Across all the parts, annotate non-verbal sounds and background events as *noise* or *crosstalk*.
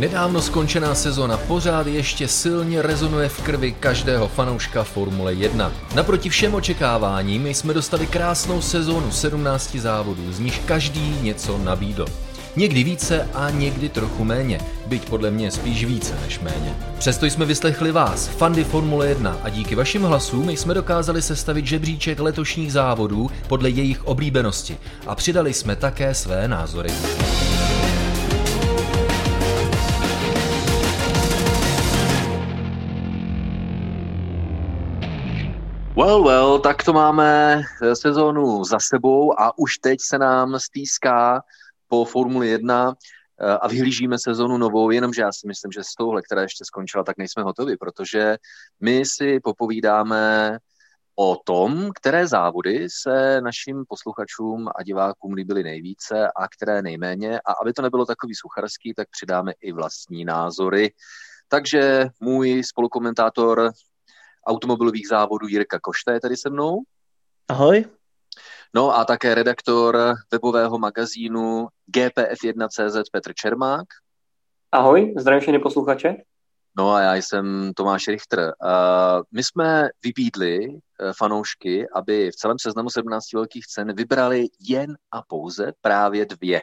Nedávno skončená sezona pořád ještě silně rezonuje v krvi každého fanouška Formule 1. Naproti všem očekáváním jsme dostali krásnou sezónu 17 závodů, z nich každý něco nabídl. Někdy více a někdy trochu méně, byť podle mě spíš více než méně. Přesto jsme vyslechli vás, fandy Formule 1, a díky vašim hlasům jsme dokázali sestavit žebříček letošních závodů podle jejich oblíbenosti a přidali jsme také své názory. Well, well, tak to máme eh, sezónu za sebou a už teď se nám stýská po Formuli 1 eh, a vyhlížíme sezónu novou, jenomže já si myslím, že s touhle, která ještě skončila, tak nejsme hotovi, protože my si popovídáme o tom, které závody se našim posluchačům a divákům líbily nejvíce a které nejméně. A aby to nebylo takový sucharský, tak přidáme i vlastní názory. Takže můj spolukomentátor automobilových závodů Jirka Košta je tady se mnou. Ahoj. No a také redaktor webového magazínu GPF1.cz Petr Čermák. Ahoj, zdravím všechny posluchače. No a já jsem Tomáš Richter. My jsme vybídli e, fanoušky, aby v celém seznamu 17 velkých cen vybrali jen a pouze právě dvě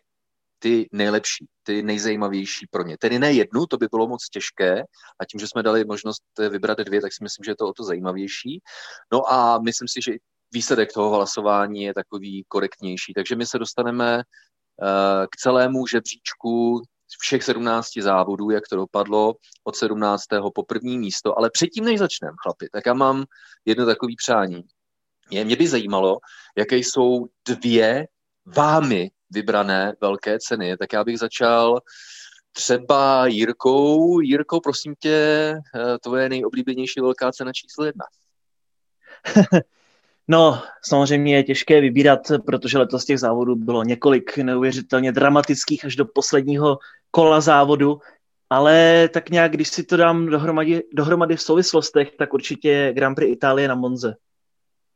ty nejlepší, ty nejzajímavější pro ně. Tedy ne jednu, to by bylo moc těžké a tím, že jsme dali možnost vybrat dvě, tak si myslím, že je to o to zajímavější. No a myslím si, že výsledek toho hlasování je takový korektnější. Takže my se dostaneme uh, k celému žebříčku všech 17 závodů, jak to dopadlo, od 17. po první místo. Ale předtím, než začneme, chlapi, tak já mám jedno takové přání. Mě, mě by zajímalo, jaké jsou dvě vámi vybrané velké ceny, tak já bych začal třeba Jirkou. Jirkou, prosím tě, eh, tvoje nejoblíbenější velká cena číslo jedna. *laughs* No, samozřejmě je těžké vybírat, protože letos těch závodů bylo několik neuvěřitelně dramatických až do posledního kola závodu, ale tak nějak, když si to dám dohromady, dohromady v souvislostech, tak určitě Grand Prix Itálie na Monze.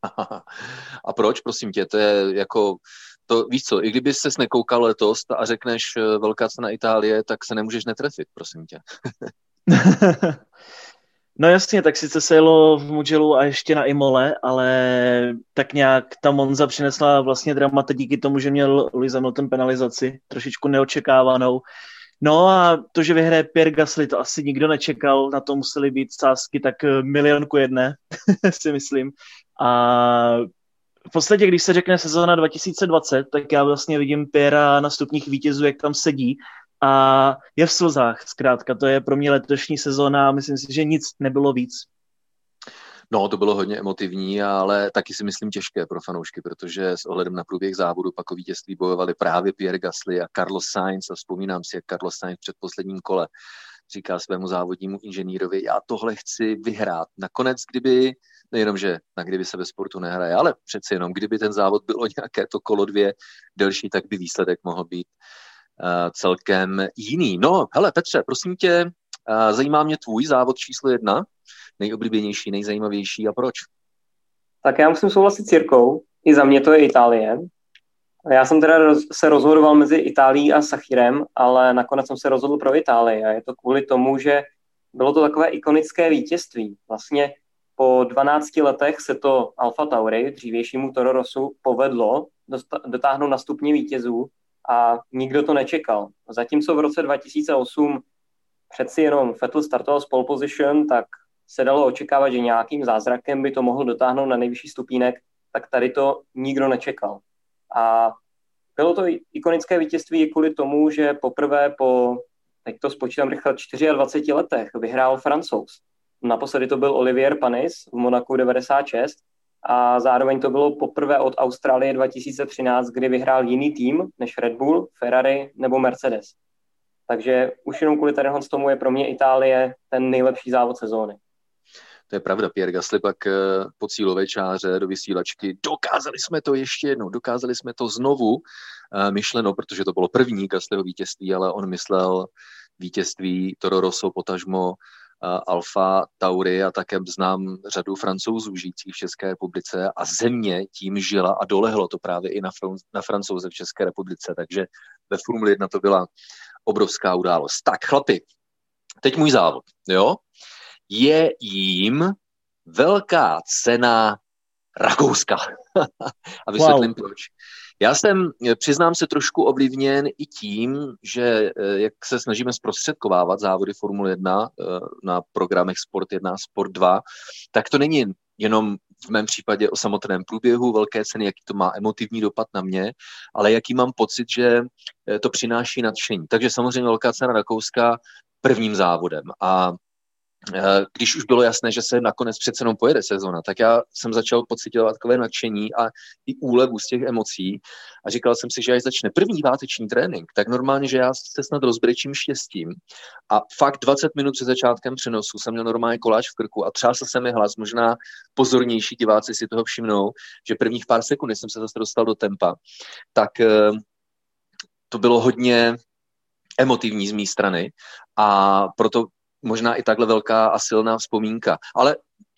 *laughs* A proč, prosím tě, to je jako to víš co, i kdyby ses nekoukal letos a řekneš eh, velká cena Itálie, tak se nemůžeš netrefit, prosím tě. *laughs* no jasně, tak sice se jelo v Mugellu a ještě na Imole, ale tak nějak ta Monza přinesla vlastně dramata díky tomu, že měl Lewis Hamilton penalizaci, trošičku neočekávanou. No a to, že vyhraje Pierre Gasly, to asi nikdo nečekal, na to museli být sázky tak eh, milionku jedné, *laughs* si myslím. A v podstatě, když se řekne sezóna 2020, tak já vlastně vidím Pěra na stupních vítězů, jak tam sedí a je v slzách, zkrátka. To je pro mě letošní sezóna a myslím si, že nic nebylo víc. No, to bylo hodně emotivní, ale taky si myslím těžké pro fanoušky, protože s ohledem na průběh závodu pak o vítězství bojovali právě Pierre Gasly a Carlos Sainz a vzpomínám si, jak Carlos Sainz před posledním kole říká svému závodnímu inženýrovi, já tohle chci vyhrát. Nakonec, kdyby nejenom, že na kdyby se ve sportu nehraje, ale přeci jenom, kdyby ten závod bylo *laughs* nějaké to kolo dvě delší, tak by výsledek mohl být celkem jiný. No, hele Petře, prosím tě, uh, zajímá mě tvůj závod číslo jedna, nejoblíbenější, nejzajímavější a proč? Tak já musím souhlasit s Jirkou, i za mě to je Itálie. Já jsem teda se rozhodoval mezi Itálií a Sachirem, ale nakonec jsem se rozhodl pro Itálii a je to kvůli tomu, že bylo to takové ikonické vítězství. Vlastně po 12 letech se to Alfa Tauri, dřívějšímu Toro Rossu, povedlo dotáhnout na stupně vítězů a nikdo to nečekal. Zatímco v roce 2008 přeci jenom Vettel startoval z pole position, tak se dalo očekávat, že nějakým zázrakem by to mohl dotáhnout na nejvyšší stupínek, tak tady to nikdo nečekal. A bylo to ikonické vítězství kvůli tomu, že poprvé po, teď to spočítám rychle, 24 letech vyhrál francouz. Naposledy to byl Olivier Panis v Monaku 96 a zároveň to bylo poprvé od Austrálie 2013, kdy vyhrál jiný tým než Red Bull, Ferrari nebo Mercedes. Takže už jenom kvůli tady tomu je pro mě Itálie ten nejlepší závod sezóny. To je pravda, Pierre Gasly pak eh, po cílové čáře do vysílačky. Dokázali jsme to ještě jednou, dokázali jsme to znovu eh, myšleno, protože to bylo první Gaslyho vítězství, ale on myslel vítězství Toro Rosso potažmo Alfa Tauri a také znám řadu francouzů žijících v České republice a země tím žila a dolehlo to právě i na, na francouze v České republice, takže ve Formule 1 to byla obrovská událost. Tak chlapi, teď můj závod, jo? Je jim velká cena Rakouska. *laughs* a vysvětlím wow. proč. Já jsem, eh, přiznám se, trošku ovlivněn i tím, že eh, jak se snažíme zprostředkovávat závody Formule 1 eh, na programech Sport 1 a Sport 2, tak to není jenom v mém případě o samotném průběhu velké ceny, jaký to má emotivní dopad na mě, ale jaký mám pocit, že to přináší nadšení. Takže samozřejmě velká cena Rakouska prvním závodem. A když už bylo jasné, že se nakonec přece jenom pojede sezona, tak já jsem začal pocitovat takové nadšení a i úlevu z těch emocí a říkal jsem si, že až začne první váteční trénink, tak normálně, že já se snad rozbrečím štěstím. A fakt 20 minut před začátkem přenosu jsem měl normálně koláč v krku a třásl se mi hlas, možná pozornější diváci si toho všimnou, že prvních pár sekund, jsem se zase dostal do tempa, tak eh, to bylo hodně emotivní z mé strany. A proto možná i takhle velká a silná vzpomínka. Ale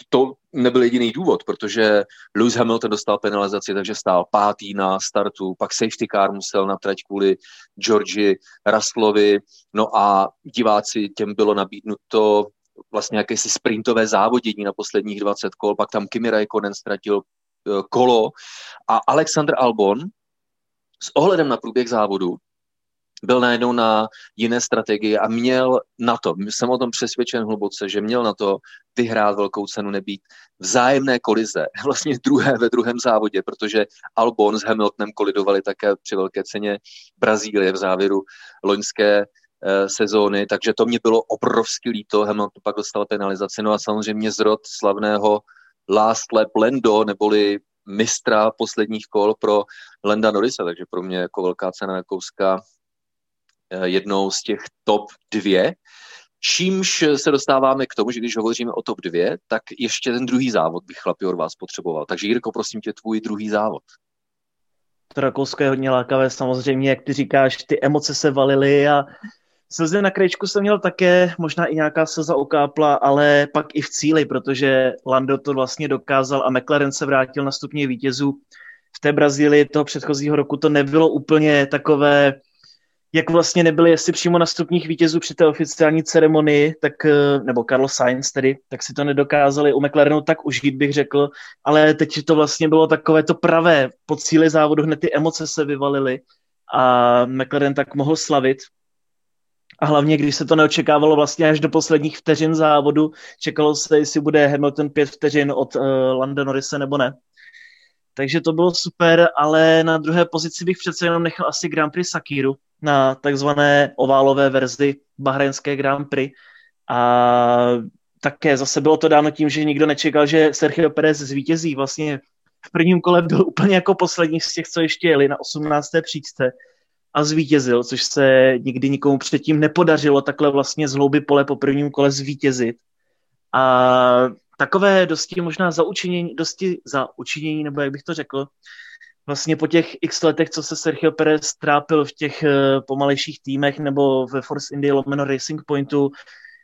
to nebyl jediný důvod, protože Lewis Hamilton dostal penalizaci, takže stál pátý na startu, pak safety car musel na trať kvůli Georgi Russellovi, no a diváci těm bylo nabídnuto vlastně jakési sprintové závodění na posledních 20 kol, pak tam Kimi Raikkonen ztratil eh, kolo a Alexander Albon s ohledem na průběh závodu byl najednou na jiné strategii a měl na to, jsem o tom přesvědčen hluboce, že měl na to vyhrát velkou cenu, nebýt vzájemné kolize, *laughs* vlastně druhé ve druhém závodě, protože Albon s Hamiltonem kolidovali také při velké ceně Brazílie v závěru loňské eh, sezóny, takže to mě bylo obrovsky líto, Hamilton pak dostal penalizaci, no a samozřejmě zrod slavného Last Lap Lendo, neboli mistra posledních kol pro Lenda Norrisa, takže pro mě jako velká cena Rakouska Eh, jednou z těch top dvě, čímž se dostáváme k tomu, že když hovoříme o top dvě, tak ještě ten druhý závod bych chlapi od vás potřeboval. Takže Jirko, prosím tě, tvůj druhý závod. To Rakousko je hodně lákavé, samozřejmě, jak ty říkáš, ty emoce se valily a slzy na krejčku jsem měl také, možná i nějaká slza ukápla, ale pak i v cíli, protože Lando to vlastně dokázal a McLaren se vrátil na stupně vítězů. V té Brazílii toho předchozího roku to nebylo úplně takové jak vlastně nebyli jestli přímo na stupních vítězů při té oficiální ceremonii, tak, eh, nebo Carlos Sainz tedy, tak si to nedokázali u McLarenu tak užít, bych řekl, ale teď to vlastně bylo takové to pravé, po cíli závodu hned ty emoce se vyvalily a McLaren tak mohl slavit. A hlavně, když se to neočekávalo vlastně až do posledních vteřin závodu, čekalo se, jestli bude Hamilton pět vteřin od uh, Landa Norrise nebo ne. Takže to bylo super, ale na druhé pozici bych přece jenom nechal asi Grand Prix Sakiru, na takzvané oválové verzi Bahrajnské Grand Prix. A také zase bylo to dáno tím, že nikdo nečekal, že Sergio Perez zvítězí. Vlastně v prvním kole byl úplně jako poslední z těch, co ještě jeli na 18. příčce a zvítězil, což se nikdy nikomu předtím nepodařilo takhle vlastně z hlouby pole po prvním kole zvítězit. A takové dosti možná za učinění, dosti za učinění, nebo jak bych to řekl, vlastně po těch x letech, co se Sergio Perez trápil v těch uh, pomalejších týmech nebo ve Force India lomeno Racing Pointu,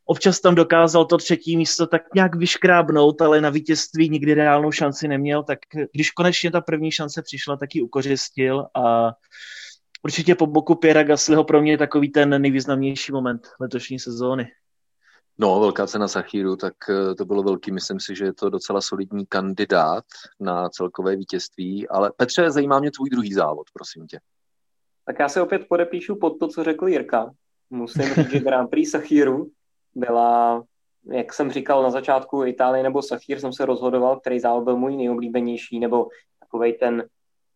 občas tam dokázal to třetí místo tak nějak vyškrábnout, ale na vítězství nikdy reálnou šanci neměl, tak když konečně ta první šance přišla, tak ji ukořistil a určitě po boku Piera Gaslyho pro mě je takový ten nejvýznamnější moment letošní sezóny. No, velká cena Sachíru, tak eh, to bylo velký. Myslím si, že je to docela solidní kandidát na celkové vítězství. Ale Petře, zajímá mě tvůj druhý závod, prosím tě. Tak já se opět podepíšu pod to, co řekl Jirka. Musím říct, že Grand Prix Sachíru byla, jak jsem říkal na začátku Itálie nebo Sachír, jsem se rozhodoval, který závod byl můj nejoblíbenější, nebo takový ten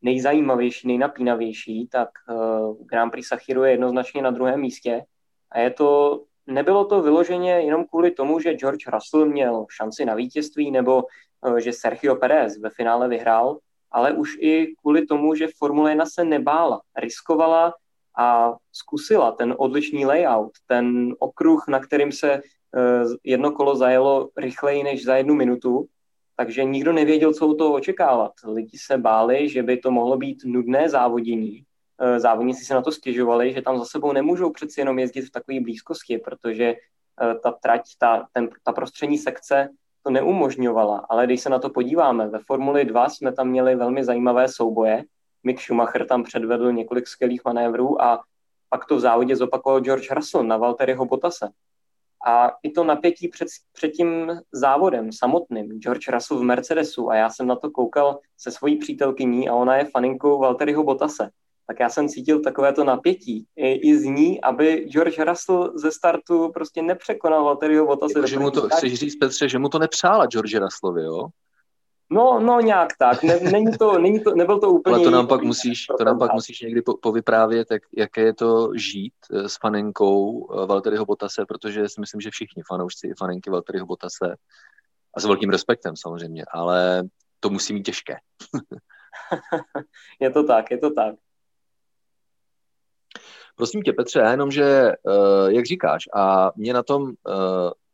nejzajímavější, nejnapínavější, tak uh, Grand Prix Sachíru je jednoznačně na druhém místě. A je to nebylo to vyloženě jenom kvůli tomu, že George Russell měl šanci na vítězství nebo eh, že Sergio Perez ve finále vyhrál, ale už i kvůli tomu, že Formule 1 se nebála, riskovala a zkusila ten odlišný layout, ten okruh, na kterým se jedno kolo zajelo rychleji než za jednu minutu, takže nikdo nevěděl, co u toho očekávat. Lidi se báli, že by to mohlo být nudné závodění. E, závodníci se na to stěžovali, že tam za sebou nemůžou přeci jenom jezdit v takové blízkosti, protože e, ta trať, ta, ten, ta prostřední sekce to neumožňovala. Ale když se na to podíváme, ve Formuli 2 jsme tam měli velmi zajímavé souboje. Mick Schumacher tam předvedl několik skvělých manévrů a pak to v závodě zopakoval George Russell na Valtteriho Bottase. A i to napětí před, před tím závodem samotným, George Russell v Mercedesu, a já jsem na to koukal se svojí přítelkyní a ona je faninkou Valtteriho Bottase, tak já jsem cítil takovéto napětí i, i z ní, aby George Russell ze startu prostě nepřekonal Valtteriho Bottase. Jako, že mu to, chceš říct, Petře, že mu to nepřála George Russellovi, jo? No, no nějak tak. Ne, není to, není to, nebyl to úplně... Ale to nám pak musíš, to nám pak musíš někdy po, povyprávět, jak, jaké je to žít eh, s faninkou eh, Valtteriho Botase, protože si myslím, že všichni fanoušci i faninky Valtteriho Botase a s velkým respektem samozřejmě, ale to musí mít těžké. *laughs* *laughs* je to tak, je to tak. Prosím tě, Petře, jenom, že, eh, jak říkáš, a mě na tom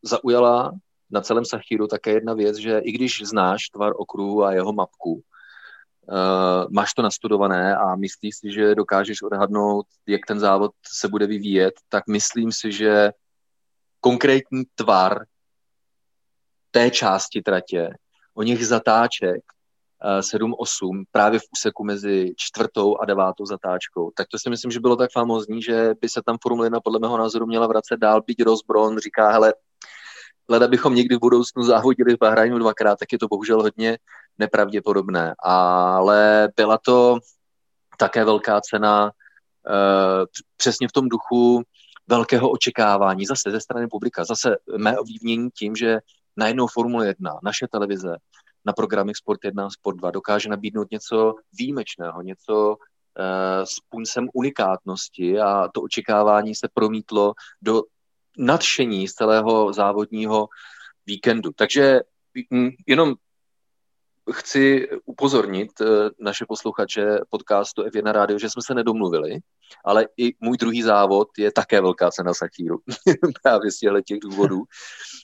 zaujala na celém Sachíru také jedna věc, že i když znáš tvar okruhu a jeho mapku, uh, máš to nastudované a myslíš si, že dokážeš odhadnout, jak ten závod se bude vyvíjet, tak myslím si, že konkrétní tvar té části tratě, o něch zatáček, 7-8 eh, právě v úseku mezi čtvrtou a devátou zatáčkou. Tak to si myslím, že bylo tak famózní, že by se tam Formule 1 podle mého názoru měla vracet dál, byť Rosbron říká, hele, Leda bychom někdy v budoucnu závodili v Bahrajnu dvakrát, tak je to bohužel hodně nepravděpodobné. Ale byla to také velká cena eh, přesně v tom duchu velkého očekávání, zase ze strany publika, zase mé ovlivnění tím, že najednou Formule 1, naše televize, na programech Sport 1 a Sport 2 dokáže nabídnout něco výjimečného, něco eh, s puncem unikátnosti a to očekávání se promítlo do nadšení z celého závodního víkendu. Takže mm, jenom chci upozornit eh, naše posluchače podcastu F1 Radio, že jsme se nedomluvili, ale i můj druhý závod je také velká cena Sakíru, *laughs* právě z těch důvodů.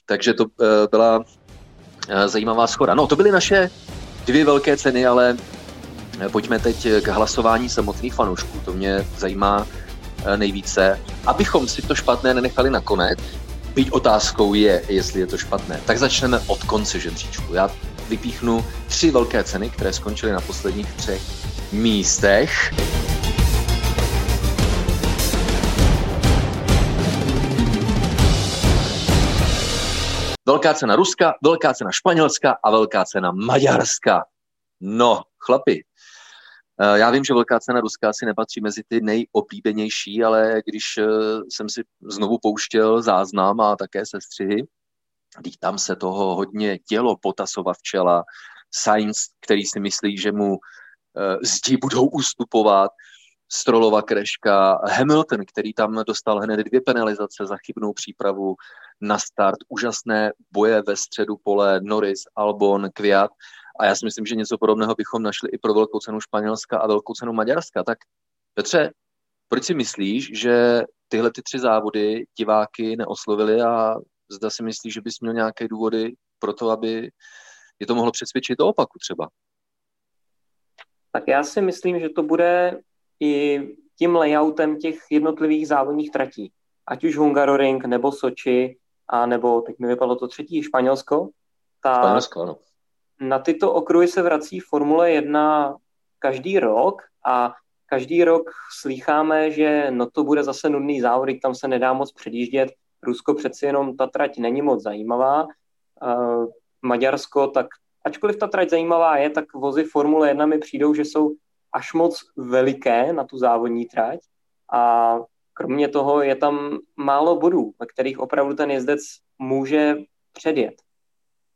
Takže to eh, byla zajímavá schoda. No, to byly naše dvě velké ceny, ale pojďme teď k hlasování samotných fanoušků. To mě zajímá Eh, nejvíce, abychom si to špatné nenechali nakonec, byť otázkou je, jestli je to špatné. Tak začneme od konce žebříčku. Já vypíchnu tři velké ceny, které skončily na posledních třech místech. Velká cena Ruska, velká cena Španělska a velká cena Maďarska. No, chlapi, Eh, já vím, že velká cena Ruska asi nepatří mezi ty nejoblíbenější, ale když eh, jsem si znovu pouštěl záznam a také se střihy, když tam se toho hodně dělo, Potasova včela, Sainz, který si myslí, že mu eh, zdi budou ustupovat, Strolova kreška, Hamilton, který tam dostal hned dvě penalizace za chybnou přípravu na start, úžasné boje ve středu pole, Norris, Albon, Kviat a já si myslím, že něco podobného bychom našli i pro velkou cenu Španělska a velkou cenu Maďarska. Tak Petře, proč si myslíš, že tyhle ty tři závody diváky neoslovili a zda si myslíš, že bys měl nějaké důvody pro to, aby je to mohlo přesvědčit o opaku třeba? Tak já si myslím, že to bude i tím layoutem těch jednotlivých závodních tratí. Ať už Hungaroring, nebo Soči, a nebo teď mi vypadlo to třetí, Španělsko. Tak Španělsko, ano na tyto okruhy se vrací Formule 1 každý rok a každý rok slýcháme, že no to bude zase nudný závod, tam se nedá moc předjíždět. Rusko přeci jenom ta trať není moc zajímavá. Maďarsko, tak ačkoliv ta trať zajímavá je, tak vozy Formule 1 mi přijdou, že jsou až moc veliké na tu závodní trať a kromě toho je tam málo bodů, ve kterých opravdu ten jezdec může předjet.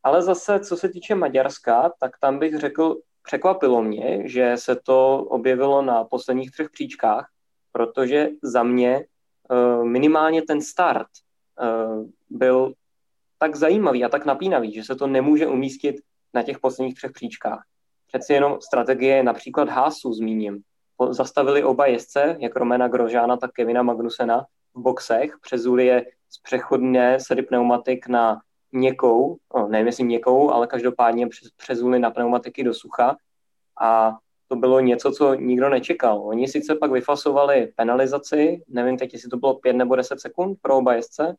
Ale zase, co se týče Maďarska, tak tam bych řekl, překvapilo mě, že se to objevilo na posledních třech příčkách, protože za mě eh, minimálně ten start eh, byl tak zajímavý a tak napínavý, že se to nemůže umístit na těch posledních třech příčkách. Přeci jenom strategie například Hásu zmíním. zastavili oba jezdce, jak Romena Grožána, tak Kevina Magnusena v boxech, přezuli je z přechodné sady pneumatik na měkkou, no, nevím jestli měkkou, ale každopádně přezuli na pneumatiky do sucha a to bylo něco, co nikdo nečekal. Oni sice pak vyfasovali penalizaci, nevím teď, jestli to bylo 5 nebo 10 sekund pro oba jezdce,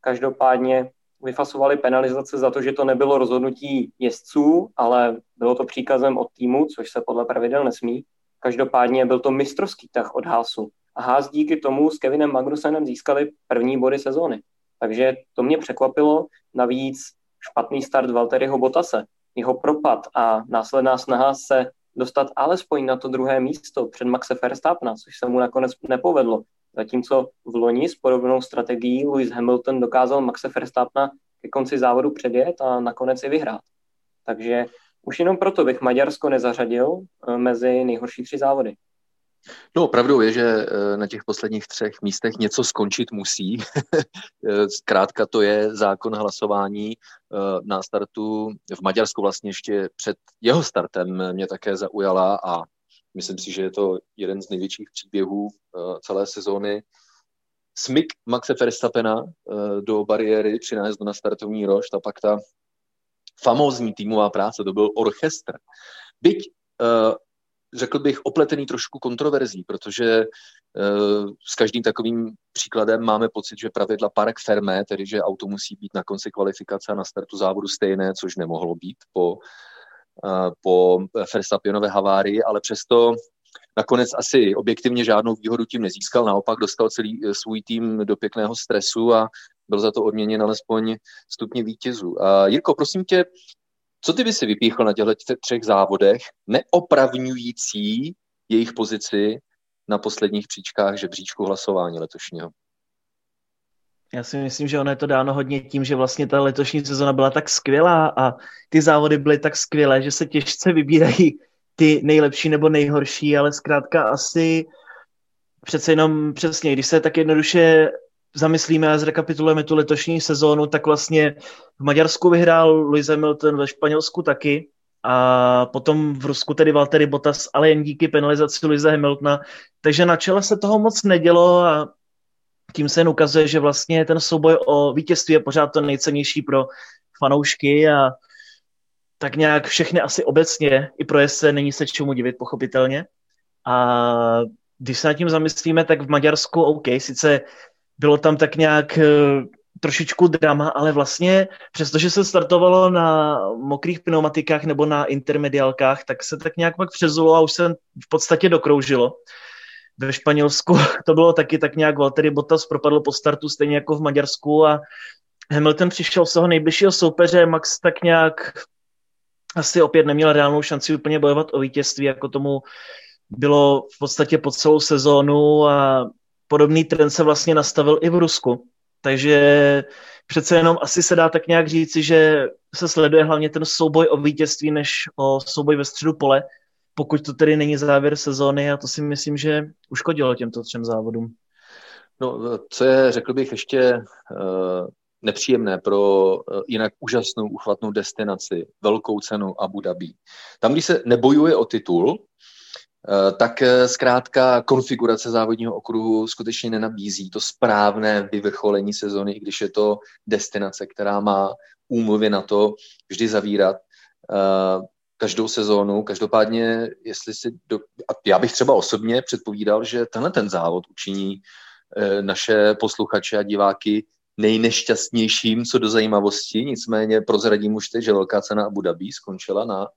každopádně vyfasovali penalizace za to, že to nebylo rozhodnutí jezdců, ale bylo to příkazem od týmu, což se podle pravidel nesmí. Každopádně byl to mistrovský tah od Hásu. A Hás díky tomu s Kevinem Magnusenem získali první body sezóny. Takže to mě překvapilo. Navíc špatný start Valtteriho Botase, jeho propad a následná snaha se dostat alespoň na to druhé místo před Maxe Verstappena, což se mu nakonec nepovedlo. Zatímco v loni s podobnou strategií Lewis Hamilton dokázal Maxe Verstappena ke konci závodu předjet a nakonec i vyhrát. Takže už jenom proto bych Maďarsko nezařadil eh, mezi nejhorší tři závody. No, pravdou je, že eh, na těch posledních třech místech něco skončit musí. *laughs* Eh, zkrátka to je zákon hlasování na startu. V Maďarsku vlastně ještě před jeho startem mě také zaujala a myslím si, že je to jeden z největších příběhů celé sezóny. Smyk Maxe Verstappena do bariéry přinést na startovní rošt a pak ta famózní týmová práce, to byl orchestr. Byť uh, řekl bych, opletený trošku kontroverzí, protože uh, s každým takovým příkladem máme pocit, že pravidla park fermé, tedy že auto musí být na konci kvalifikace a na startu závodu stejné, což nemohlo být po, po Verstappenové havárii, ale přesto nakonec asi objektivně žádnou výhodu tím nezískal, naopak dostal celý svůj tým do pěkného stresu a byl za to odměněn alespoň stupně vítězů. Jirko, prosím tě, co ty by si vypíchl na těchto třech závodech, neopravňující jejich pozici na posledních příčkách žebříčku hlasování letošního? Já si myslím, že ono je to dáno hodně tím, že vlastně ta letošní sezona byla tak skvělá a ty závody byly tak skvělé, že se těžce vybírají ty nejlepší nebo nejhorší, ale zkrátka asi přece jenom přesně, když se tak jednoduše zamyslíme a zrekapitulujeme tu letošní sezónu, tak vlastně v Maďarsku vyhrál Lewis Hamilton, ve Španělsku taky a potom v Rusku tedy Valtteri Bottas, ale jen díky penalizaci Lewisa Hamiltona. Takže na čele se toho moc nedělo a tím se jen ukazuje, že vlastně ten souboj o vítězství je pořád to nejcennější pro fanoušky a tak nějak všechny asi obecně, i pro jezdce není se čemu divit, pochopitelně. A když se nad tím zamyslíme, tak v Maďarsku, OK, sice bylo tam tak nějak eh, trošičku drama, ale vlastně přestože se startovalo na mokrých pneumatikách nebo na intermediálkách, tak se tak nějak pak přezulo a už se v podstatě dokroužilo. Ve Španělsku *laughs* to bylo taky tak nějak Valtteri Bottas propadl po startu stejně jako v Maďarsku a Hamilton přišel z toho nejbližšího soupeře, Max tak nějak asi opět neměl reálnou šanci úplně bojovat o vítězství, jako tomu bylo v podstatě po celou sezónu a podobný trend se vlastně nastavil i v Rusku. Takže přece jenom asi se dá tak nějak říci, že se sleduje hlavně ten souboj o vítězství, než o souboj ve středu pole, pokud to tedy není závěr sezóny a to si myslím, že uškodilo těmto třem závodům. No, co je, řekl bych, ještě uh, nepříjemné pro uh, jinak úžasnou, uchvatnou destinaci, velkou cenu Abu Dhabi. Tam, když se nebojuje o titul, Eh, tak eh, zkrátka konfigurace závodního okruhu skutečně nenabízí to správné vyvrcholení sezony, i když je to destinace, která má úmluvy na to vždy zavírat eh, každou sezónu. Každopádně, jestli si do... a já bych třeba osobně předpovídal, že tenhle ten závod učiní naše posluchače a diváky nejnešťastnějším co do zajímavosti, nicméně prozradím už teď, že velká cena Abu Dhabi skončila na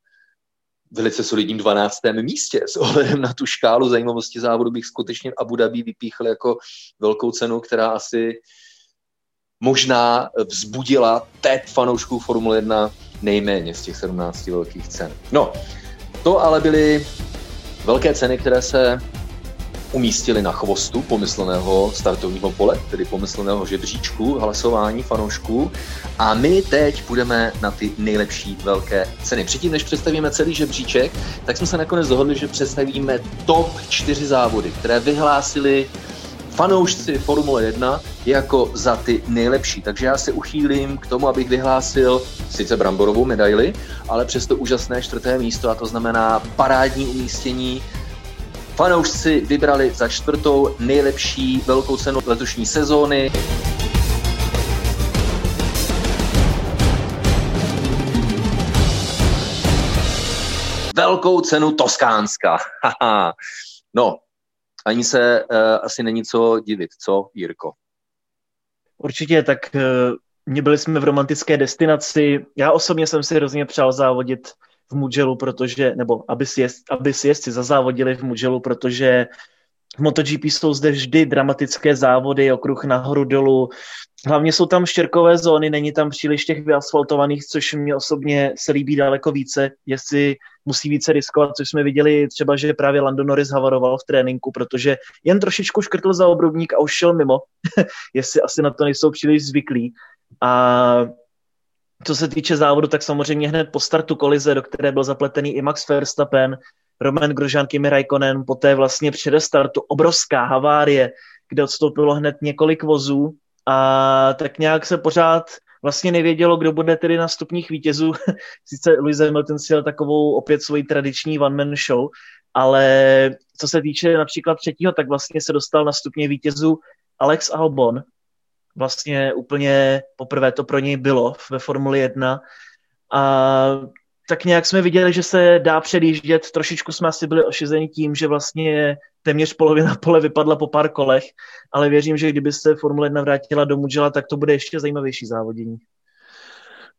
velice solidním 12. místě. S ohledem na tu škálu zajímavosti závodu bych skutečně Abu Dhabi vypíchl jako velkou cenu, která asi možná vzbudila teď fanoušků Formule 1 nejméně z těch 17 velkých cen. No, to ale byly velké ceny, které se umístili na chvostu pomyslného startovního pole, tedy pomyslného žebříčku hlasování fanoušků. A my teď půjdeme na ty nejlepší velké ceny. Předtím, než představíme celý žebříček, tak jsme se nakonec dohodli, že představíme top 4 závody, které vyhlásili fanoušci Formule 1 jako za ty nejlepší. Takže já se uchýlím k tomu, abych vyhlásil sice bramborovou medaili, ale přesto úžasné čtvrté místo a to znamená parádní umístění fanoušci vybrali za čtvrtou nejlepší velkou cenu letošní sezóny. Velkou cenu Toskánska. *laughs* no, ani se uh, asi není co divit, co Jirko? Určitě, tak uh, byli jsme v romantické destinaci. Já osobně jsem si hrozně přál závodit v Mugellu, protože, nebo aby si, jest, aby si jezdci zazávodili v Mugellu, protože v MotoGP jsou zde vždy dramatické závody, okruh nahoru dolů. Hlavně jsou tam štěrkové zóny, není tam příliš těch vyasfaltovaných, což mě osobně se líbí daleko více, jestli musí více riskovat, což jsme viděli třeba, že právě Lando Norris havaroval v tréninku, protože jen trošičku škrtl za obrubník a už šel mimo, *laughs* jestli asi na to nejsou příliš zvyklí. A co se týče závodu, tak samozřejmě hned po startu kolize, do které byl zapletený i Max Verstappen, Roman Grosjean, Kimi Raikkonen, poté vlastně před startu obrovská havárie, kde odstoupilo hned několik vozů a tak nějak se pořád vlastně nevědělo, kdo bude tedy na stupních vítězů. *laughs* Sice Lewis Hamilton si jel takovou opět svoji tradiční one-man show, ale co se týče například třetího, tak vlastně se dostal na stupně vítězů Alex Albon, vlastně úplně poprvé to pro něj bylo ve Formuli 1 a tak nějak jsme viděli, že se dá předjíždět, trošičku jsme asi byli ošizeni tím, že vlastně téměř polovina pole vypadla po pár kolech, ale věřím, že kdyby se Formule 1 vrátila do Mugello, tak to bude ještě zajímavější závodění.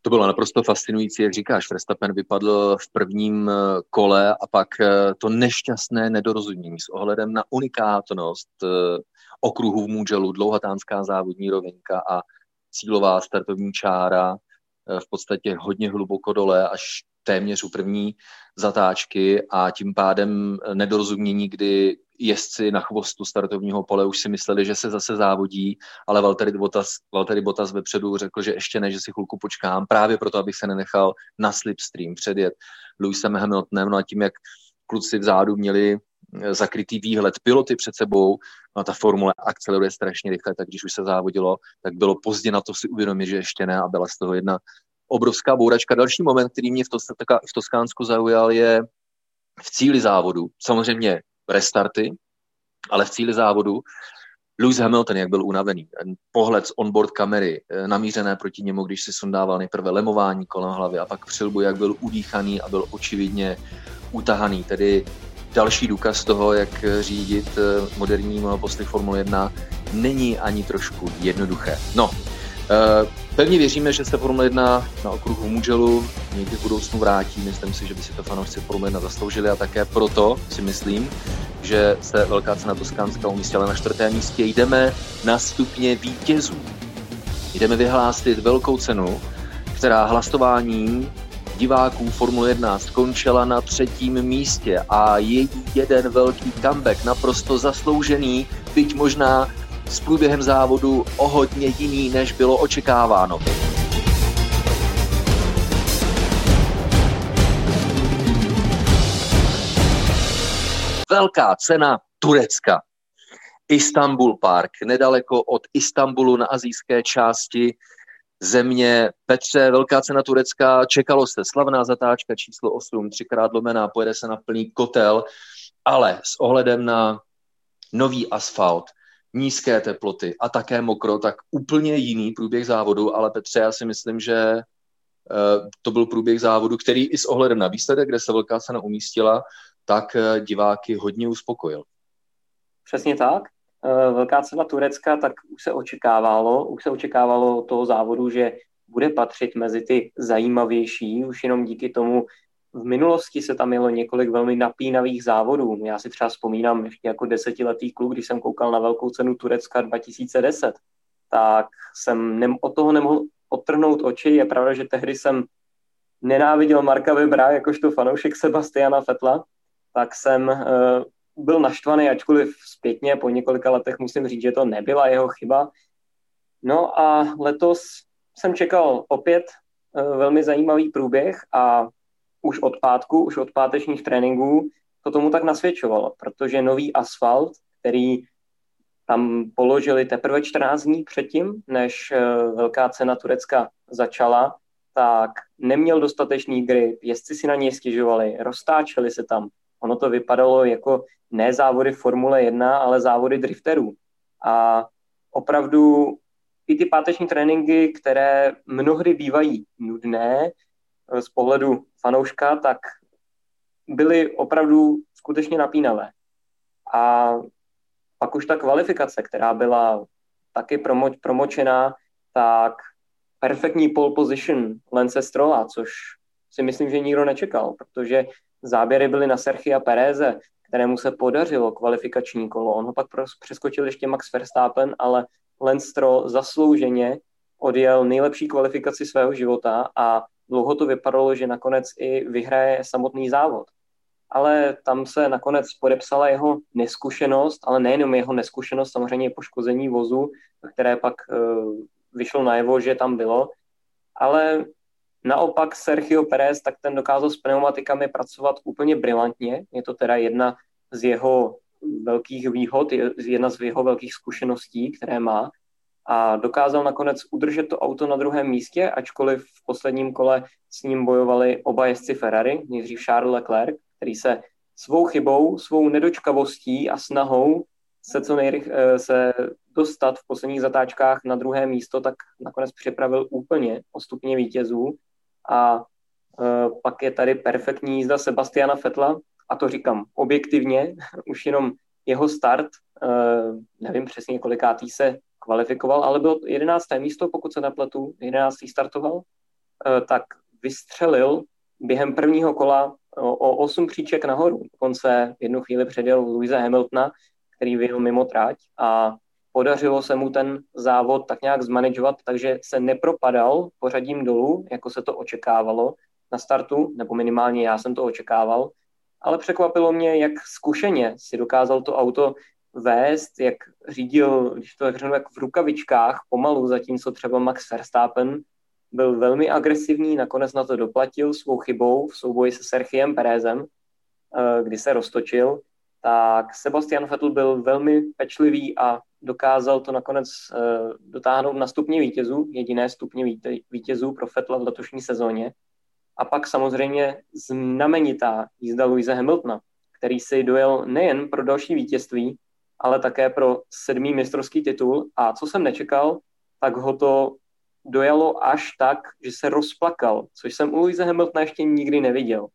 To bylo naprosto fascinující, jak říkáš, Verstappen vypadl v prvním eh, kole a pak eh, to nešťastné nedorozumění s ohledem na unikátnost eh, okruhu v Mugellu, dlouhatánská závodní rovinka a cílová startovní čára v podstatě hodně hluboko dole, až téměř u první zatáčky a tím pádem nedorozumění, kdy jezdci na chvostu startovního pole už si mysleli, že se zase závodí, ale Valtteri Bottas, Valtteri Bottas vepředu řekl, že ještě ne, že si chvilku počkám, právě proto, abych se nenechal na slipstream předjet Lewisem Hamiltonem, no a tím, jak kluci vzadu měli eh, zakrytý výhled piloty před sebou, no a ta formule akceleruje strašně rychle, tak když už se závodilo, tak bylo pozdě na to si uvědomit, že ještě ne a byla z toho jedna obrovská bouračka. Další moment, který mě v, to, v Toskánsku zaujal, je v cíli závodu. Samozřejmě restarty, ale v cíli závodu Lewis Hamilton, jak byl unavený, pohled z onboard kamery eh, namířené proti němu, když si sundával nejprve lemování kolem hlavy a pak přilbu, jak byl udýchaný a byl očividně utahaný. Tedy další důkaz toho, jak řídit eh, moderní monoposty Formule 1 není ani trošku jednoduché. No, Eh, pevně věříme, že se Formule 1 na okruhu Mugellu někdy v budoucnu vrátí. Myslím si, že by si to fanoušci Formule 1 zasloužili a také proto si myslím, že se Velká cena Toskánska umístila na čtvrtém místě. Jdeme na stupně vítězů. Jdeme vyhlásit velkou cenu, která hlasování diváků Formule 1 skončila na třetím místě a její jeden velký comeback, naprosto zasloužený, byť možná s průběhem závodu o hodně jiný, než bylo očekáváno. Velká cena Turecka. Istanbul Park, nedaleko od Istanbulu na azijské části země. Petře, velká cena Turecka, čekalo se slavná zatáčka číslo 8, třikrát lomená, pojede se na plný kotel, ale s ohledem na nový asfalt, nízké teploty a také mokro, tak úplně jiný průběh závodu, ale Petře, já si myslím, že eh, to byl průběh závodu, který i s ohledem na výsledek, kde se velká cena umístila, tak eh, diváky hodně uspokojil. Přesně tak. Eh, velká cena Turecka, tak už se očekávalo, už se očekávalo toho závodu, že bude patřit mezi ty zajímavější, už jenom díky tomu, v minulosti se tam jelo několik velmi napínavých závodů. Já si třeba vzpomínám ještě jako desetiletý kluk, když jsem koukal na velkou cenu Turecka 2010, tak jsem nem, od toho nemohl odtrhnout oči. Je pravda, že tehdy jsem nenáviděl Marka Webera jakožto fanoušek Sebastiana Fetla, tak jsem uh, byl naštvaný, ačkoliv zpětně po několika letech musím říct, že to nebyla jeho chyba. No a letos jsem čekal opět uh, velmi zajímavý průběh a už od pátku, už od pátečních tréninků to tomu tak nasvědčovalo, protože nový asfalt, který tam položili teprve 14 dní předtím, než eh, velká cena Turecka začala, tak neměl dostatečný grip, jezdci si na něj stěžovali, roztáčeli se tam, Ono to vypadalo jako ne závody Formule 1, ale závody drifterů. A opravdu i ty páteční tréninky, které mnohdy bývají nudné eh, z pohledu fanouška, tak byly opravdu skutečně napínavé. A pak už ta kvalifikace, která byla taky promo, promočená, tak perfektní pole position Lence Strolla, což si myslím, že nikdo nečekal, protože záběry byly na Sergio Pereze, kterému se podařilo kvalifikační kolo. On ho pak přeskočil ještě Max Verstappen, ale Lance Stroll zaslouženě odjel nejlepší kvalifikaci svého života a dlouho to vypadalo, že nakonec i vyhraje samotný závod. Ale tam se nakonec podepsala jeho neskušenost, ale nejenom jeho neskušenost, samozřejmě poškození vozu, které pak uh, vyšlo najevo, že tam bylo, ale naopak Sergio Perez, tak ten dokázal s pneumatikami pracovat úplně brilantně. Je to teda jedna z jeho velkých výhod, jedna z jeho velkých zkušeností, které má. A dokázal nakonec udržet to auto na druhém místě, ačkoliv v posledním kole s ním bojovali oba jezdci Ferrari, nejdřív Charles Leclerc, který se svou chybou, svou nedočkavostí a snahou se co nejrych, eh, se dostat v posledních zatáčkách na druhé místo, tak nakonec připravil úplně o stupně vítězů. A e, pak je tady perfektní jízda Sebastiana Fetla, a to říkám objektivně, *laughs* už jenom jeho start, e, nevím přesně kolikátý se kvalifikoval, ale byl 11. místo, pokud se nepletu, 11. startoval, e, tak vystřelil během prvního kola o, o 8 příček nahoru. Dokonce jednu chvíli předjel Louisa Hamiltona, který vyjel mimo tráť a podařilo se mu ten závod tak nějak zmanežovat, takže se nepropadal pořadím dolů, jako se to očekávalo na startu, nebo minimálně já jsem to očekával, ale překvapilo mě, jak zkušeně si dokázal to auto vést, jak řídil, když to tak řeknu, jak v rukavičkách pomalu, zatímco třeba Max Verstappen byl velmi agresivní, nakonec na to doplatil svou chybou v souboji se Sergiem Perezem, eh, kdy se roztočil, tak Sebastian Vettel byl velmi pečlivý a dokázal to nakonec uh, dotáhnout na stupně vítězů, jediné stupně vítězů pro Fettla v letošní sezóně. A pak samozřejmě znamenitá jízda Louise Hamiltona, který si dojel nejen pro další vítězství, ale také pro sedmý mistrovský titul. A co jsem nečekal, tak ho to dojalo až tak, že se rozplakal, což jsem u Louise Hamiltona ještě nikdy neviděl.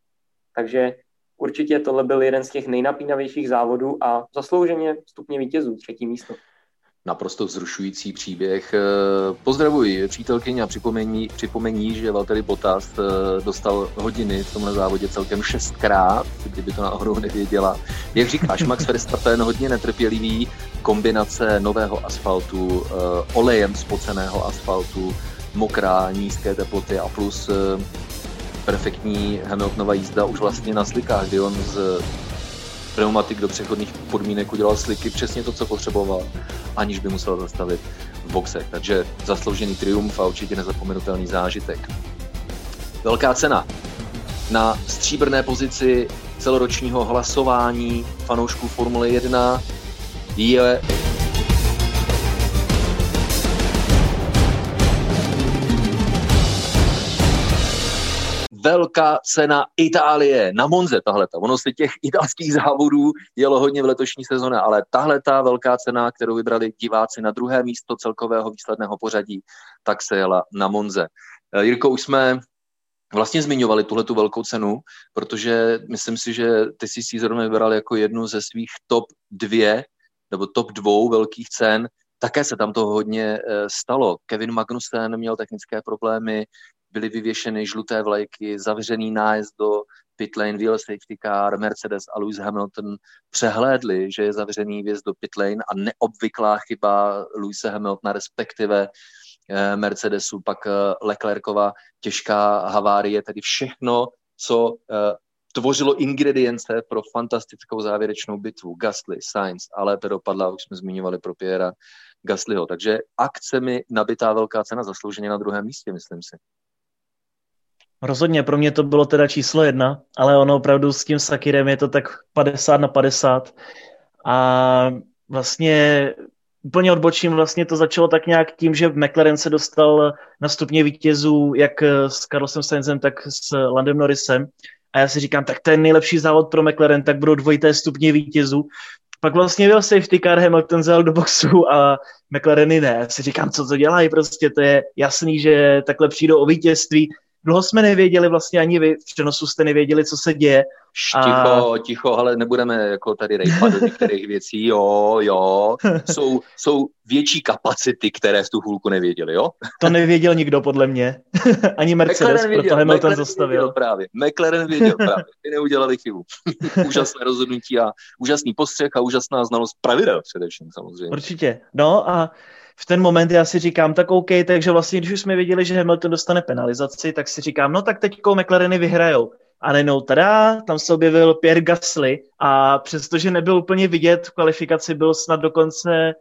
Takže určitě tohle byl jeden z těch nejnapínavějších závodů a zaslouženě stupně vítězů, třetí místo naprosto vzrušující příběh. Eh, pozdravuji přítelkyně a připomení, připomení že Valtteri Bottas eh, dostal hodiny v tomhle závodě celkem šestkrát, kdyby to náhodou nevěděla. Jak říkáš, Max Verstappen hodně netrpělivý, kombinace nového asfaltu, eh, olejem spoceného asfaltu, mokrá, nízké teploty a plus perfektní Hamiltonova jízda už vlastně na slikách, kdy on z pneumatik do přechodných podmínek udělal sliky přesně to, co potřeboval, aniž by musel zastavit v boxech. Takže zasloužený triumf a určitě nezapomenutelný zážitek. Velká cena na stříbrné pozici celoročního hlasování fanoušků Formule 1 je velká cena Itálie na Monze tahle. Ono si těch italských závodů jelo hodně v letošní sezóně, ale tahle ta velká cena, kterou vybrali diváci na druhé místo celkového výsledného pořadí, tak se jela na Monze. Eh, Jirko, už jsme vlastně zmiňovali tuhle tu velkou cenu, protože myslím si, že ty jsi si zrovna vybral jako jednu ze svých top dvě nebo top dvou velkých cen. Také se tam toho hodně eh, stalo. Kevin Magnussen měl technické problémy, byly vyvěšeny žluté vlajky, zavřený nájezd do pit lane, wheel safety car, Mercedes a Lewis Hamilton přehlédli, že je zavřený vjezd do pit lane a neobvyklá chyba Lewise Hamiltona, respektive eh, Mercedesu, pak eh, Leclercova těžká havárie, tedy všechno, co eh, tvořilo ingredience pro fantastickou závěrečnou bitvu. Gasly, Sainz, ale to dopadla, už jsme zmiňovali pro Piera Gaslyho. Takže akce mi nabitá velká cena zaslouženě na druhém místě, myslím si. Rozhodně, pro mě to bylo teda číslo jedna, ale ono opravdu s tím Sakirem je to tak 50 na 50. A vlastně úplně odbočím, vlastně to začalo tak nějak tím, že McLaren se dostal na stupně vítězů jak s Carlosem Sainzem, tak s Landem Norrisem A já si říkám, tak ten nejlepší závod pro McLaren, tak budou dvojité stupně vítězů. Pak vlastně byl safety car, Hamilton zel do boxu a McLareny ne. Já si říkám, co to dělají, prostě to je jasný, že takhle přijdou o vítězství dlouho jsme nevěděli, vlastně ani vy v přenosu jste nevěděli, co se děje. A... Ticho, ticho, ale nebudeme jako tady rejpat do některých věcí, jo, jo. *laughs* Jsou, jsou větší kapacity, které v tu chůlku nevěděli, jo? To nevěděl nikdo, podle mě. *laughs* ani Mercedes, věděl, proto Hamilton McLaren zastavil. Věděl právě. McLaren věděl právě. Ty neudělali chybu. *laughs* Úžasné rozhodnutí a úžasný postřeh a úžasná znalost pravidel především samozřejmě. Určitě. No a v ten moment já si říkám, tak OK, takže vlastně, když už jsme věděli, že Hamilton dostane penalizaci, tak si říkám, no tak teď McLareny vyhrajou. A nenou tada, tam se objevil Pierre Gasly a přestože nebyl úplně vidět v kvalifikaci, byl snad dokonce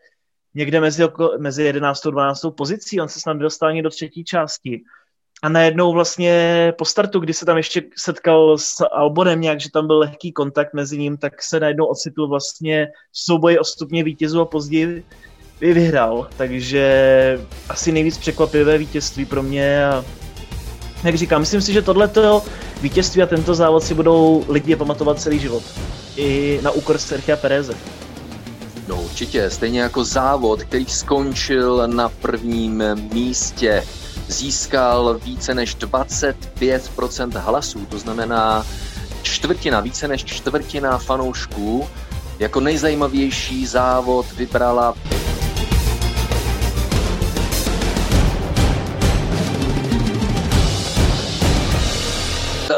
někde mezi, mezi 11. a 12. pozicí, on se snad dostal do třetí části. A najednou vlastně po startu, kdy se tam ještě setkal s Albonem nějak, že tam byl lehký kontakt mezi ním, tak se najednou ocitl vlastně v souboji o stupně vítězů a později vyhrál, takže asi nejvíc překvapivé vítězství pro mě a jak říkám, myslím si, že tohleto vítězství a tento závod si budou lidi pamatovat celý život. I na úkor Sergia Pereze. No určitě, stejně jako závod, který skončil na prvním místě, získal více než 25% hlasů, to znamená čtvrtina, více než čtvrtina fanoušků. Jako nejzajímavější závod vybrala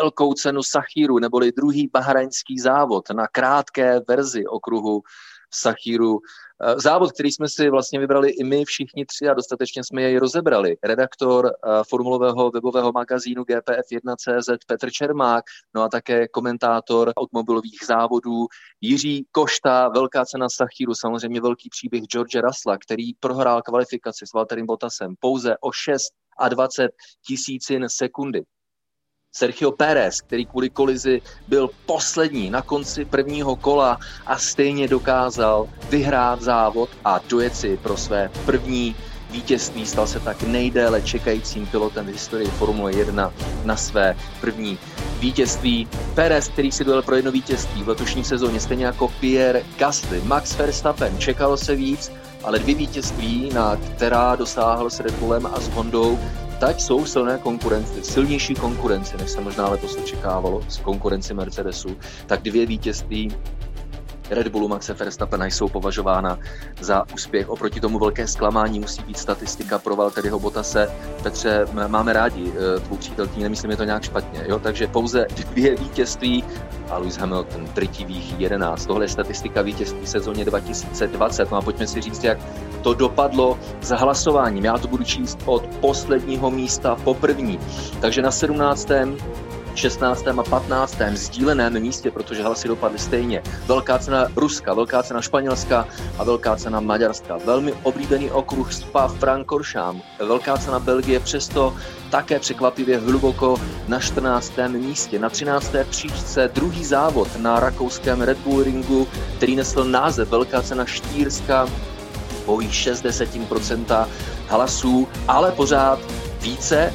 velkou cenu Sachíru, neboli druhý bahrajnský závod na krátké verzi okruhu Sachíru. Eh, závod, který jsme si vlastně vybrali i my všichni tři a dostatečně jsme jej rozebrali. Redaktor eh, formulového webového magazínu GPF1.cz Petr Čermák, no a také komentátor automobilových závodů Jiří Košta, velká cena Sachíru, samozřejmě velký příběh George Rasla, který prohrál kvalifikaci s Walterem Bottasem pouze o 6 a 20 tisícin sekundy. Sergio Pérez, který kvůli kolizi byl poslední na konci prvního kola a stejně dokázal vyhrát závod a dojet si pro své první vítězství. Stal se tak nejdéle čekajícím pilotem v historii Formule 1 na své první vítězství. Pérez, který si dojel pro jedno vítězství v letošní sezóně, stejně jako Pierre Gasly, Max Verstappen, čekalo se víc, ale dvě vítězství, na která dosáhl s Red Bullem a s Hondou, tak jsou silné konkurence, silnější konkurence, než se možná letos očekávalo z konkurenci Mercedesu, tak dvě vítězství Red Bullu Maxe Verstappena jsou považována za úspěch. Oproti tomu velké zklamání musí být statistika pro Valtteriho Bottase. Petře, máme rádi eh, tvou přítelkyni, nemyslím je to nějak špatně. Jo? Takže pouze dvě vítězství a Lewis Hamilton drtivých 11. Tohle je statistika vítězství v sezóně 2020. No a pojďme si říct, jak to dopadlo s hlasováním. Já to budu číst od posledního místa po první. Takže na 17. 16. a 15. sdíleném místě, protože hlasy dopadly stejně. Velká cena Ruska, velká cena Španělska a velká cena Maďarska. Velmi oblíbený okruh Spa Frankoršám. Velká cena Belgie přesto také překvapivě hluboko na 14. místě. Na 13. příčce druhý závod na rakouském Red Bull ringu, který nesl název Velká cena Štýrska, pouhý 60% hlasů, ale pořád více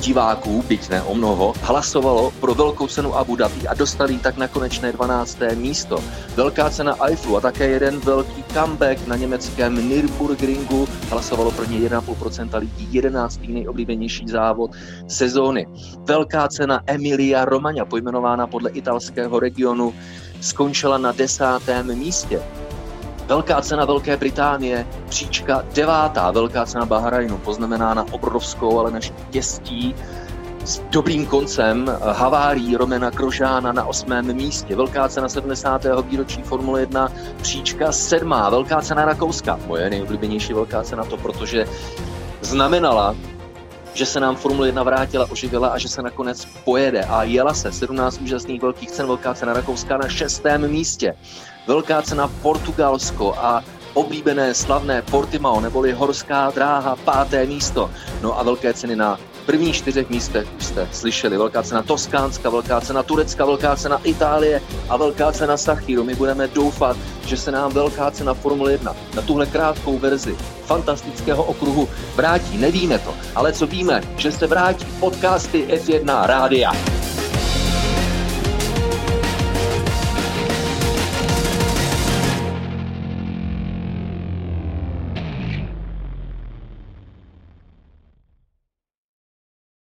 diváků, byť ne o mnoho, hlasovalo pro velkou cenu Abu Dhabi a dostali tak na konečné 12. místo. Velká cena Eiffelu a také jeden velký comeback na německém Nürburgringu hlasovalo pro ně 1,5% lidí, 11. nejoblíbenější závod sezóny. Velká cena Emilia Romagna, pojmenována podle italského regionu, skončila na desátém místě. Velká cena Velké Británie, příčka devátá, velká cena Bahrajnu, poznamenána obrovskou, ale naštěstí s dobrým koncem havárií Romena Krožána na osmém místě. Velká cena 70. výročí Formule 1, příčka sedmá, velká cena Rakouska. Moje nejoblíbenější velká cena to, protože znamenala, že se nám Formule 1 vrátila, oživila a že se nakonec pojede. A jela se 17 úžasných velkých cen, velká cena Rakouska na šestém místě velká cena Portugalsko a oblíbené slavné Portimao neboli horská dráha, páté místo. No a velké ceny na prvních čtyřech místech už jste slyšeli. Velká cena Toskánska, velká cena Turecka, velká cena Itálie a velká cena Sachíru. My budeme doufat, že se nám velká cena Formule 1 na tuhle krátkou verzi fantastického okruhu vrátí. Nevíme to, ale co víme, že se vrátí podcasty F1 Rádia.